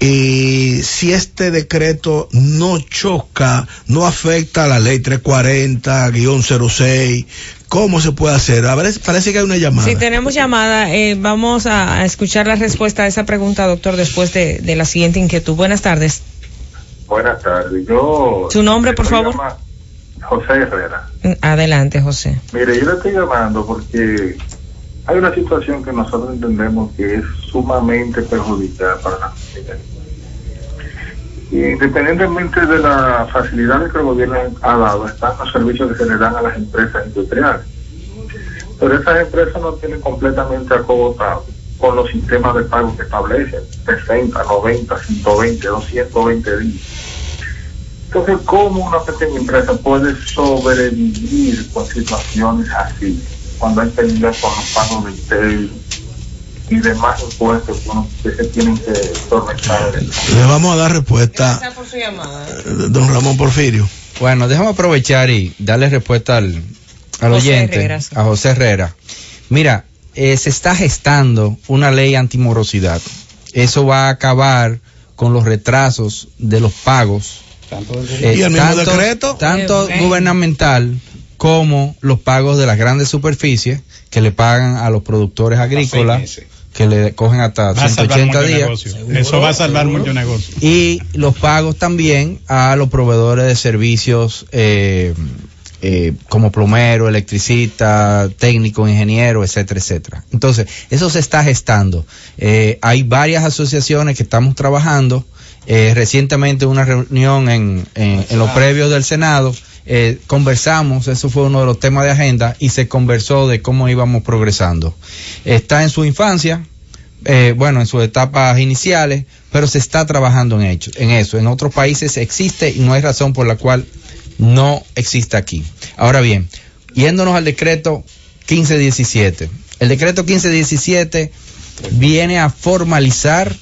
Y si este decreto no choca, no afecta a la ley 340-06, ¿cómo se puede hacer? A ver, parece que hay una llamada. Si tenemos llamada, eh, vamos a, a escuchar la respuesta a esa pregunta, doctor, después de, de la siguiente inquietud. Buenas tardes. Buenas tardes. Yo. ¿Su nombre, por favor? José Herrera. Adelante, José. Mire, yo le estoy llamando porque hay una situación que nosotros entendemos que es sumamente perjudicial para la comunidad. Independientemente de las facilidades que el gobierno ha dado, están los servicios que se le dan a las empresas industriales. Pero esas empresas no tienen completamente acogotado con los sistemas de pago que establecen, 60, 90, 120, 220 días. Entonces, ¿cómo una pequeña empresa puede sobrevivir con situaciones así? Cuando hay que con los pagos de ITEL y demás impuestos que, uno- que se tienen que solventar. Le vamos a dar respuesta por su llamada. eh, don Ramón Porfirio. Bueno, déjame aprovechar y darle respuesta al, al José oyente, Herrera, a José Herrera. Mira, eh, se está gestando una ley antimorosidad. Eso va a acabar con los retrasos de los pagos. eh, ¿Y el mismo tanto, decreto? Tanto gubernamental como los pagos de las grandes superficies que le pagan a los productores agrícolas. Que le cogen hasta Va a salvar 180 mucho días. Eso va a salvar mucho negocio. y los pagos también a los proveedores de servicios eh, eh, como plomero, electricista, técnico, ingeniero, etcétera, etcétera. Entonces, eso se está gestando. Eh, hay varias asociaciones que estamos trabajando. Eh, recientemente una reunión en, en- en los previos del Senado. eh, conversamos, eso fue uno de los temas de agenda y se conversó de cómo íbamos progresando. Está en su infancia, eh, bueno, en sus etapas iniciales, pero se está trabajando en, en eso. En otros países existe y no hay razón por la cual no existe aquí. Ahora bien, yéndonos al decreto 1517. El decreto 1517 viene a formalizar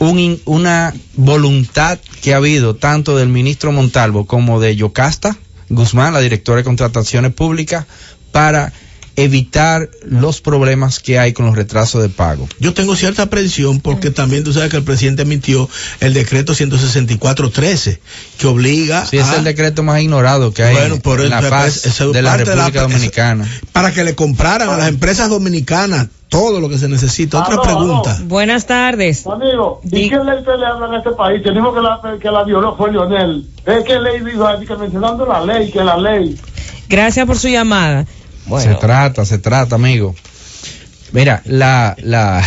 un una voluntad que ha habido tanto del ministro Montalvo como de Yocasta Guzmán, la directora de contrataciones públicas, para evitar los problemas que hay con los retrasos de pago. Yo tengo cierta aprensión porque también tú sabes que el presidente emitió el decreto 164-13 que obliga Sí, es a... el decreto más ignorado que hay Bueno, por en la es de la parte de la- República Dominicana. para que le compraran a las empresas dominicanas todo lo que se necesita. Otra Aló, pregunta. Buenas tardes. Amigo, Di- ¿y qué ley se le habla en este país? Que dijo que la, que la violó fue Lionel. ¿Es que ley que mencionando la ley, que la ley. Gracias por su llamada. Se trata, se trata, amigo. Mira, la, la, *laughs*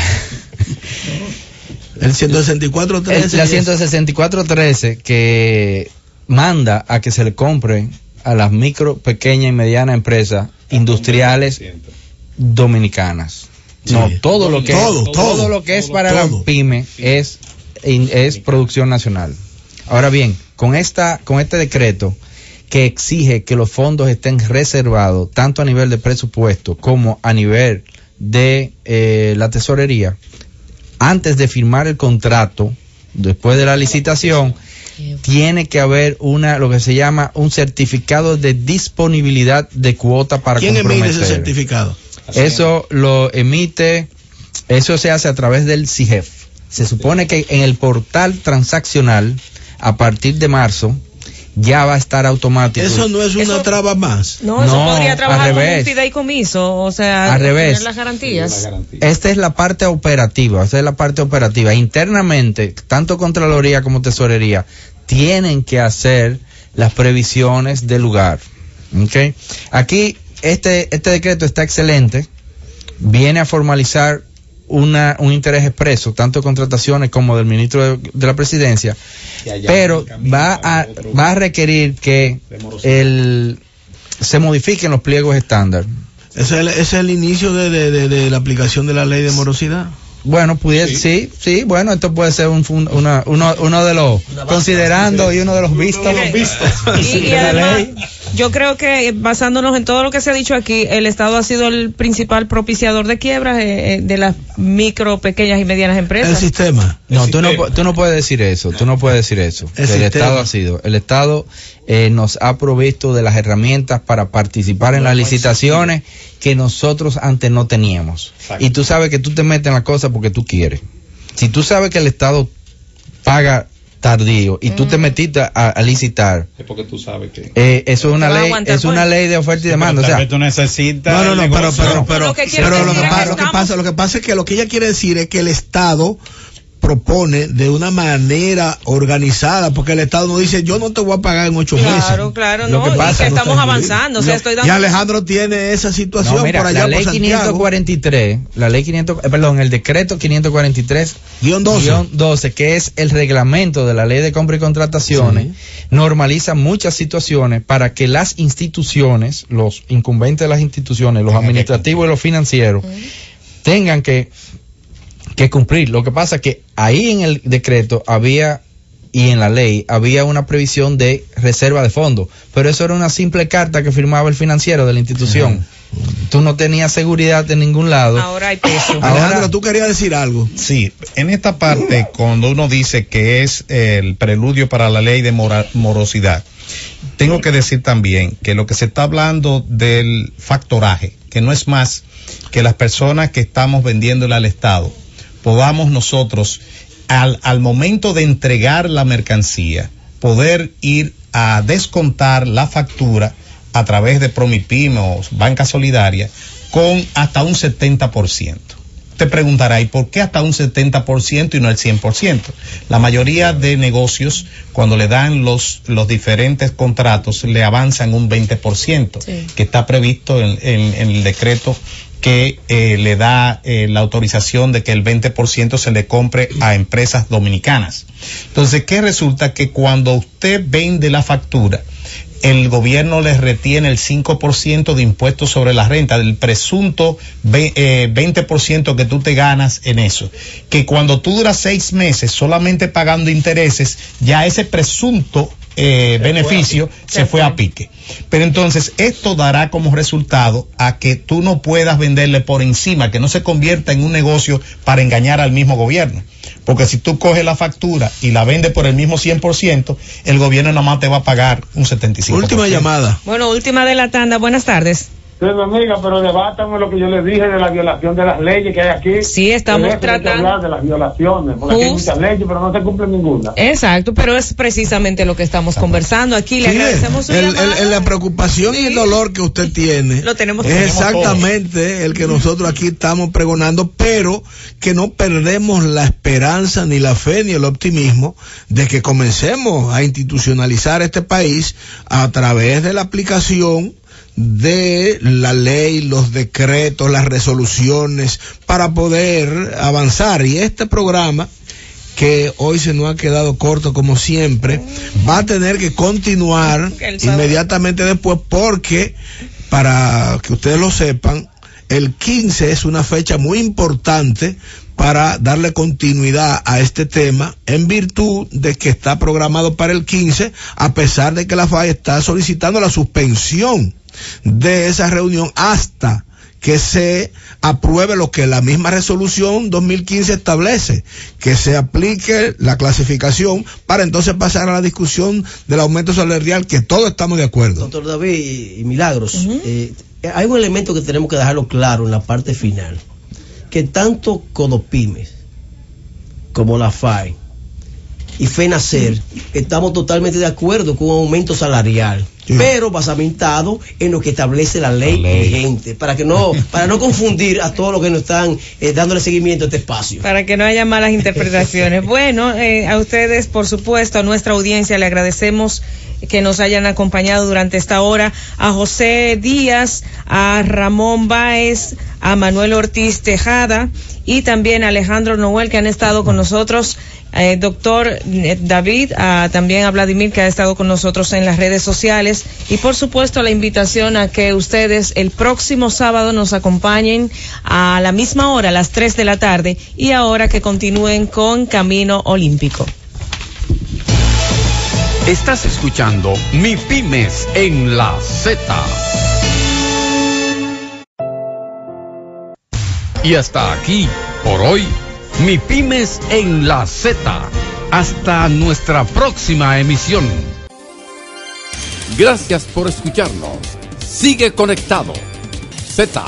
El 164-13. el- la 164.13 que manda a que se le compre a las micro, pequeñas y medianas empresas industriales dominicanas. No, todo lo que Todo, todo, todo, lo que es todo, para todo. la pyme es es producción nacional. Ahora bien, con esta con este decreto que exige que los fondos estén reservados tanto a nivel de presupuesto como a nivel de eh, la tesorería antes de firmar el contrato después de la licitación tiene que haber una lo que se llama un certificado de disponibilidad de cuota para ¿Quién emite ese certificado? Eso lo emite, eso se hace a través del CIGEF. Se supone que en el portal transaccional, a partir de marzo, ya va a estar automático. Eso no es una Eso- traba más. No, eso No, podría al trabajar como un revés. fideicomiso, o sea, Al revés. tener las garantías. Esta es la parte operativa, esta es la parte operativa. Internamente, tanto Contraloría como Tesorería tienen que hacer las previsiones del lugar. ¿ok? Aquí, este, este decreto está excelente, viene a formalizar una, un interés expreso, tanto de contrataciones como del ministro de, de la presidencia, pero va a, va a requerir que el, se modifiquen los pliegos estándar. Ese es el, ese es el inicio de, de- de- de la aplicación de la ley de morosidad. Bueno, pudiese, sí. sí, bueno, esto puede ser un, fun- una, uno, uno de los, considerando y uno de los vistos. *laughs* Y, y además, ley. yo creo que eh, basándonos en todo lo que se ha dicho aquí, el Estado ha sido el principal propiciador de quiebras eh, eh, de las micro, pequeñas y medianas El empresas. sistema. No, tú no, tú no puedes decir eso, tú no puedes decir eso. El El. Estado ha sido, el Estado eh, nos ha provisto de las herramientas para participar en las licitaciones que nosotros antes no teníamos. Y tú sabes que tú te metes en la cosa porque tú quieres. Si tú sabes que el Estado paga tardío y tú te metiste a, a licitar, Es porque tú sabes que. eh, eso es una ley, es una ley de oferta y demanda. O Tal sea, tú necesitas. No, no, no, pero, pero, pero, lo que quiero pero lo, que es que pa- lo que pasa, lo que pasa es que lo que ella quiere decir es que el Estado propone de una manera organizada, porque el Estado no dice yo no te voy a pagar en ocho meses. Claro, claro, Lo no, que y pasa, que no estamos avanzando, o sea, Y. Alejandro tiene esa situación no, mira, por allá la ley Santiago. 543, la ley 500, eh, perdón, el decreto 543 Guión 12. guion 12, que es el reglamento de la ley de compra y contrataciones, normaliza muchas situaciones para que las instituciones, los incumbentes de las instituciones, los administrativos y los financieros, tengan que, que cumplir. Lo que pasa es que ahí en el decreto había y en la ley había una previsión de reserva de fondos, pero eso era una simple carta que firmaba el financiero de la institución. Tú no tenías seguridad de ningún lado. Ahora hay peso. Tú querías decir algo. Sí, en esta parte, cuando uno dice que es el preludio para la ley de mora- morosidad, tengo que decir también que lo que se está hablando del factoraje, que no es más que las personas que estamos vendiéndole al Estado, podamos nosotros, al, al momento de entregar la mercancía, poder ir a descontar la factura a través de Promipyme o Banca Solidaria con hasta un 70%. Te preguntará, ¿y por qué hasta un 70% y no el 100%? La mayoría de negocios, cuando le dan los, los diferentes contratos, le avanzan un 20%, Sí. que está previsto en, en- en el decreto que eh, le da eh, la autorización de que el 20% se le compre a empresas dominicanas. Entonces, ¿qué resulta? Que cuando usted vende la factura, el gobierno les retiene el 5% de impuestos sobre la renta, del presunto ve- eh, 20% que tú te ganas en eso. Que cuando tú duras seis meses solamente pagando intereses, ya ese presunto eh, beneficio se fue a pique. Pero entonces esto dará como resultado a que tú no puedas venderle por encima, que no se convierta en un negocio para engañar al mismo gobierno. Porque si tú coges la factura y la vendes por el mismo 100%, el gobierno nada más te va a pagar un 75%. Última llamada. Bueno, última de la tanda, buenas tardes. Sí, mi amiga, pero debátame lo que yo le dije de la violación de las leyes que hay aquí. Sí, estamos tratando- hablar de las violaciones, porque aquí hay muchas leyes, pero no se cumple ninguna. Exacto, pero es precisamente lo que estamos conversando aquí. Le Sí, agradecemos su el- el- el- la preocupación y el dolor que usted tiene Lo tenemos es todos. exactamente el que nosotros aquí estamos pregonando, pero que no perdemos la esperanza, ni la fe, ni el optimismo de que comencemos a institucionalizar este país a través de la aplicación de la ley, los decretos, las resoluciones, para poder avanzar. Y este programa que hoy se nos ha quedado corto como siempre, va a tener que continuar inmediatamente después porque, para que ustedes lo sepan, el 15 es una fecha muy importante para darle continuidad a este tema en virtud de que está programado para el 15 a pesar de que la FAI está solicitando la suspensión de esa reunión hasta que se apruebe lo que la misma resolución 2015 establece, que se aplique la clasificación para entonces pasar a la discusión del aumento salarial, que todos estamos de acuerdo. Doctor David y, Milagros, eh, hay un elemento que tenemos que dejarlo claro en la parte final, que tanto Codopymes como la FAI y FENACER estamos totalmente de acuerdo con un aumento salarial, pero basamentado en lo que establece la ley, vigente, para que no, para no confundir a todos los que nos están eh, dándole seguimiento a este espacio. Para que no haya malas interpretaciones. *laughs* bueno, eh, a ustedes, por supuesto, a nuestra audiencia le agradecemos que nos hayan acompañado durante esta hora, a José Díaz, a Ramón Báez, a Manuel Ortiz Tejada y también a Alejandro Noel que han estado con nosotros eh, doctor eh, David, también a Vladimir que ha estado con nosotros en las redes sociales y por supuesto la invitación a que ustedes el próximo sábado nos acompañen a la misma hora, a las 3 de la tarde y ahora que continúen con Camino Olímpico. Estás escuchando Mi Pymes en la Z. Y hasta aquí, por hoy, Mi Pymes en la Z. Hasta nuestra próxima emisión. Gracias por escucharnos. Sigue conectado. Z